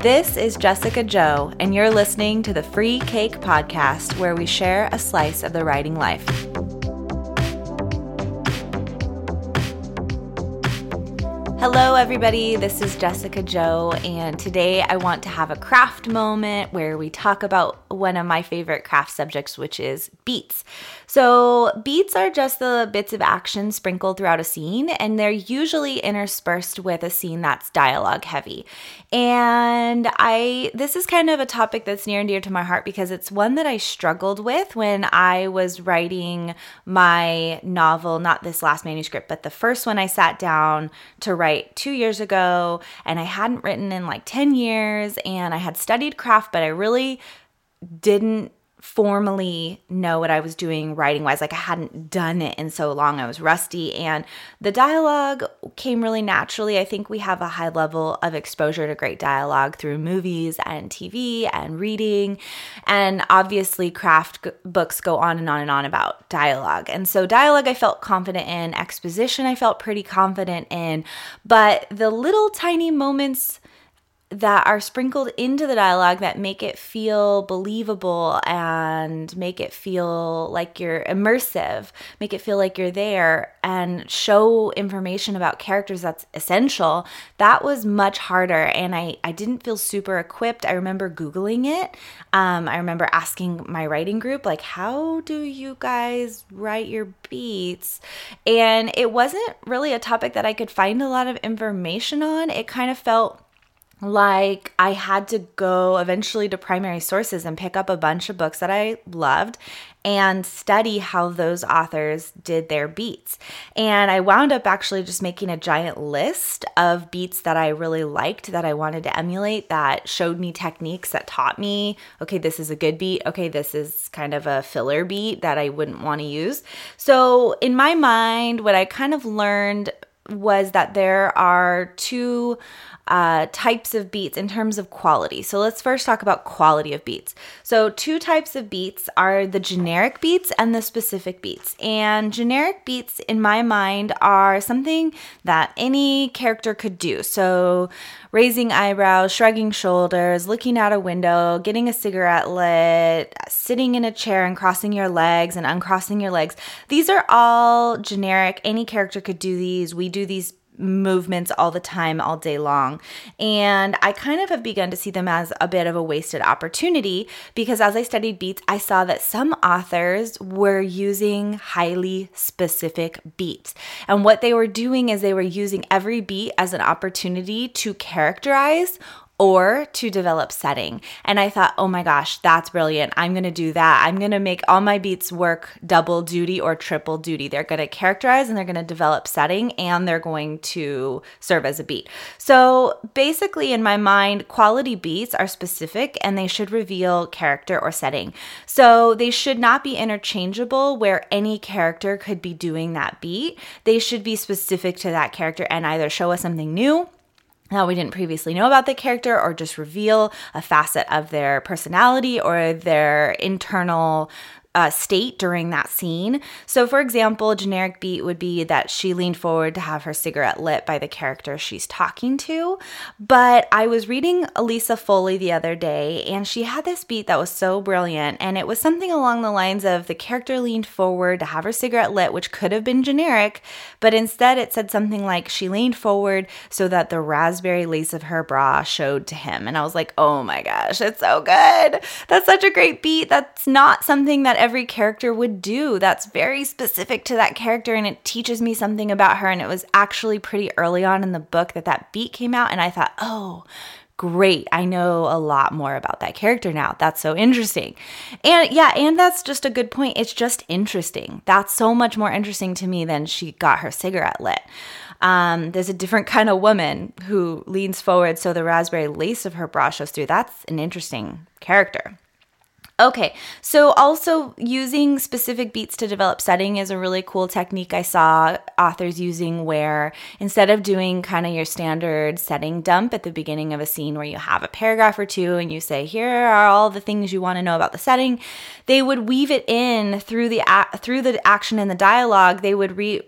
This is Jessica Jo, and you're listening to the Free Cake Podcast, where we share a slice of the writing life. Hello, everybody. This is Jessica Jo, and today I want to have a craft moment where we talk about one of my favorite craft subjects, which is beats. So, beats are just the bits of action sprinkled throughout a scene, and they're usually interspersed with a scene that's dialogue heavy. And I, this is kind of a topic that's near and dear to my heart because it's one that I struggled with when I was writing my novel, not this last manuscript, but the first one I sat down to write write two years ago, and I hadn't written in like 10 years, and I had studied craft, but I really didn't formally know what I was doing writing wise. Like I hadn't done it in so long. I was rusty and the dialogue came really naturally. I think we have a high level of exposure to great dialogue through movies and TV and reading. And obviously, craft books go on and on and on about dialogue. And so, dialogue I felt confident in, exposition I felt pretty confident in. But the little tiny moments, that are sprinkled into the dialogue that make it feel believable and make it feel like you're immersive, make it feel like you're there, and show information about characters that's essential, that was much harder. And I, I didn't feel super equipped. I remember Googling it. Um, I remember asking my writing group, like, how do you guys write your beats? And it wasn't really a topic that I could find a lot of information on. It kind of felt like I had to go eventually to primary sources and pick up a bunch of books that I loved and study how those authors did their beats. And I wound up actually just making a giant list of beats that I really liked that I wanted to emulate that showed me techniques that taught me, okay, this is a good beat, okay, this is kind of a filler beat that I wouldn't want to use. So, in my mind, what I kind of learned was that there are two uh, types of beats in terms of quality. So let's first talk about quality of beats. So, two types of beats are the generic beats and the specific beats. And generic beats, in my mind, are something that any character could do. So, raising eyebrows, shrugging shoulders, looking out a window, getting a cigarette lit, sitting in a chair and crossing your legs and uncrossing your legs. These are all generic. Any character could do these. We do these movements all the time, all day long. And I kind of have begun to see them as a bit of a wasted opportunity because as I studied beats, I saw that some authors were using highly specific beats. And what they were doing is they were using every beat as an opportunity to characterize or to develop setting. And I thought, oh my gosh, that's brilliant. I'm going to do that. I'm going to make all my beats work double duty or triple duty. They're going to characterize and they're going to develop setting and they're going to serve as a beat. So basically, in my mind, quality beats are specific and they should reveal character or setting. So they should not be interchangeable where any character could be doing that beat. They should be specific to that character and either show us something new that we didn't previously know about the character or just reveal a facet of their personality or their internal uh, state during that scene. So, for example, a generic beat would be that she leaned forward to have her cigarette lit by the character she's talking to. But I was reading Elisa Foley the other day, and she had this beat that was so brilliant. And it was something along the lines of the character leaned forward to have her cigarette lit, which could have been generic, but instead it said something like she leaned forward so that the raspberry lace of her bra showed to him. And I was like, oh my gosh, it's so good. That's such a great beat. That's not something that every character would do. That's very specific to that character and it teaches me something about her. And it was actually pretty early on in the book that that beat came out. And I thought, oh, great. I know a lot more about that character now. That's so interesting. And yeah, and that's just a good point. It's just interesting. That's so much more interesting to me than she got her cigarette lit. Um, there's a different kind of woman who leans forward so the raspberry lace of her bra shows through. That's an interesting character. Okay, so also using specific beats to develop setting is a really cool technique I saw authors using where instead of doing kind of your standard setting dump at the beginning of a scene where you have a paragraph or two and you say here are all the things you want to know about the setting, they would weave it in through the through the action and the dialogue. They would re-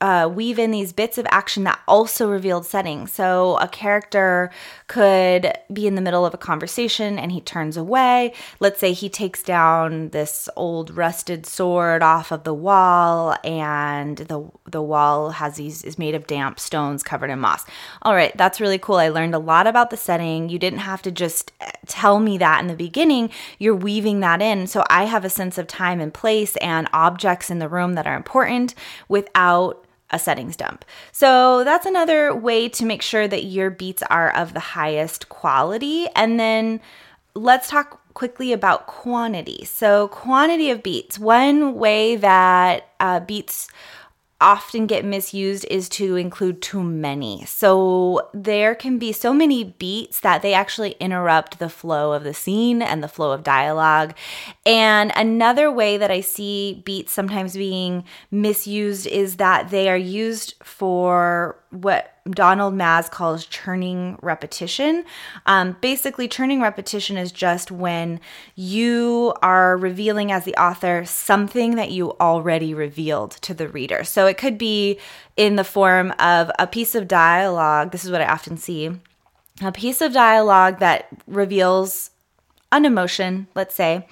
uh, weave in these bits of action that also revealed setting. So a character could be in the middle of a conversation and he turns away. Let's say he takes down this old rusted sword off of the wall, and the the wall has these is made of damp stones covered in moss. All right, that's really cool. I learned a lot about the setting. You didn't have to just uh, tell me that in the beginning. You're weaving that in, so I have a sense of time and place and objects in the room that are important without a settings dump. So that's another way to make sure that your beats are of the highest quality. And then let's talk quickly about quantity. So, quantity of beats. One way that uh, beats often get misused is to include too many. So there can be so many beats that they actually interrupt the flow of the scene and the flow of dialogue. And another way that I see beats sometimes being misused is that they are used for what Donald Maass calls churning repetition. Um, basically, churning repetition is just when you are revealing as the author something that you already revealed to the reader. So it could be in the form of a piece of dialogue. This is what I often see a piece of dialogue that reveals an emotion, let's say,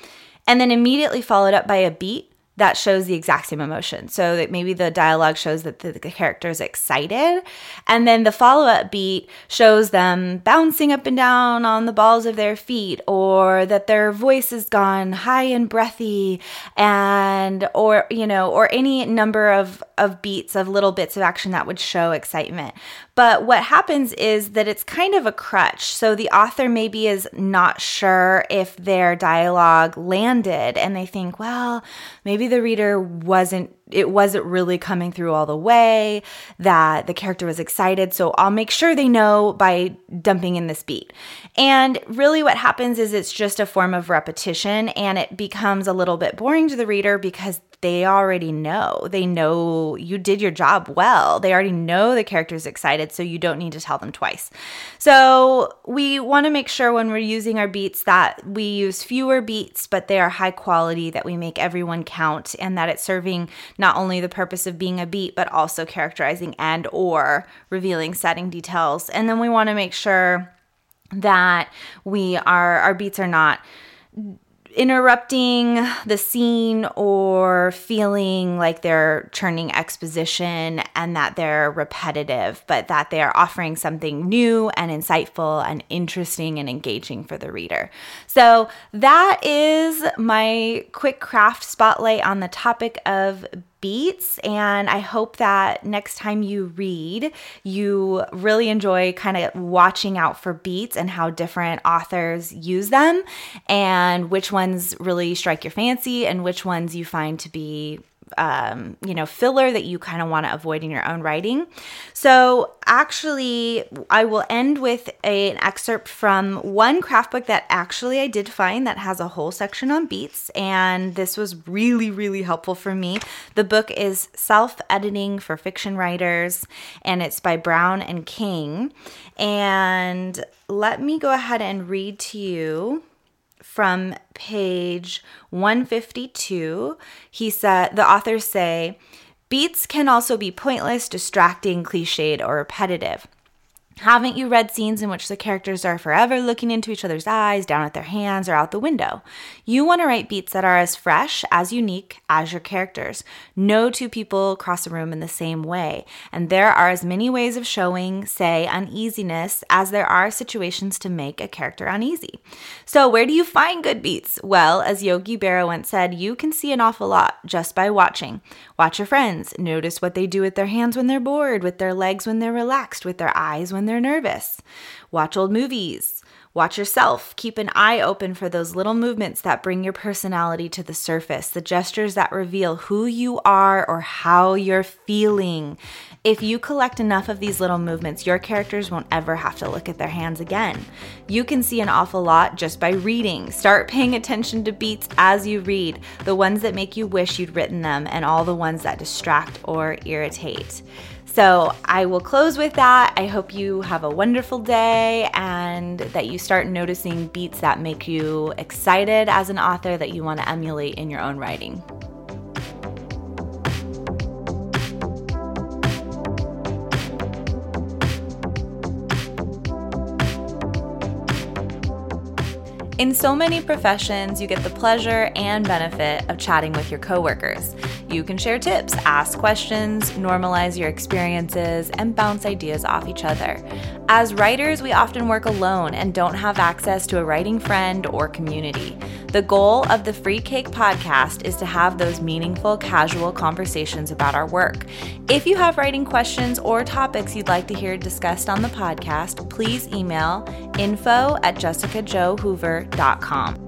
and then immediately followed up by a beat that shows the exact same emotion. So that maybe the dialogue shows that the, the character is excited, and then the follow up beat shows them bouncing up and down on the balls of their feet, or that their voice has gone high and breathy, and or you know, or any number of of beats of little bits of action that would show excitement. But what happens is that it's kind of a crutch. So the author maybe is not sure if their dialogue landed and they think, well, maybe the reader wasn't it wasn't really coming through all the way, that the character was excited. So I'll make sure they know by dumping in this beat. And really, what happens is it's just a form of repetition and it becomes a little bit boring to the reader because they already know. They know you did your job well. They already know the character's excited, so you don't need to tell them twice. So, we want to make sure when we're using our beats that we use fewer beats, but they are high quality, that we make everyone count, and that it's serving not only the purpose of being a beat, but also characterizing and or revealing setting details. And then we want to make sure that we are our beats are not interrupting the scene or feeling like they're churning exposition and that they're repetitive, but that they are offering something new and insightful and interesting and engaging for the reader. So, that is my quick craft spotlight on the topic of beats. And I hope that next time you read, you really enjoy kind of watching out for beats and how different authors use them and which ones really strike your fancy and which ones you find to be um, you know, filler that you kind of want to avoid in your own writing. So, actually, I will end with a, an excerpt from one craft book that actually I did find that has a whole section on beats, and this was really, really helpful for me. The book is Self Editing for Fiction Writers, and it's by Browne and King. And let me go ahead and read to you from page 152. He said the authors say beats can also be pointless, distracting, cliched, or repetitive. Haven't you read scenes in which the characters are forever looking into each other's eyes, down at their hands, or out the window? You want to write beats that are as fresh, as unique as your characters. No two people cross a room in the same way, and there are as many ways of showing, say, uneasiness as there are situations to make a character uneasy. So, where do you find good beats? Well, as Yogi Berra once said, you can see an awful lot just by watching. Watch your friends, notice what they do with their hands when they're bored, with their legs when they're relaxed, with their eyes they're nervous. Watch old movies. Watch yourself. Keep an eye open for those little movements that bring your personality to the surface, the gestures that reveal who you are or how you're feeling. If you collect enough of these little movements, your characters won't ever have to look at their hands again. You can see an awful lot just by reading. Start paying attention to beats as you read, the ones that make you wish you'd written them, and all the ones that distract or irritate. So I will close with that. I hope you have a wonderful day and that you start noticing beats that make you excited as an author that you want to emulate in your own writing. In so many professions, you get the pleasure and benefit of chatting with your coworkers. You can share tips, ask questions, normalize your experiences, and bounce ideas off each other. As writers, we often work alone and don't have access to a writing friend or community. The goal of the Free Cake podcast is to have those meaningful, casual conversations about our work. If you have writing questions or topics you'd like to hear discussed on the podcast, please email info at jessicajohoover.com.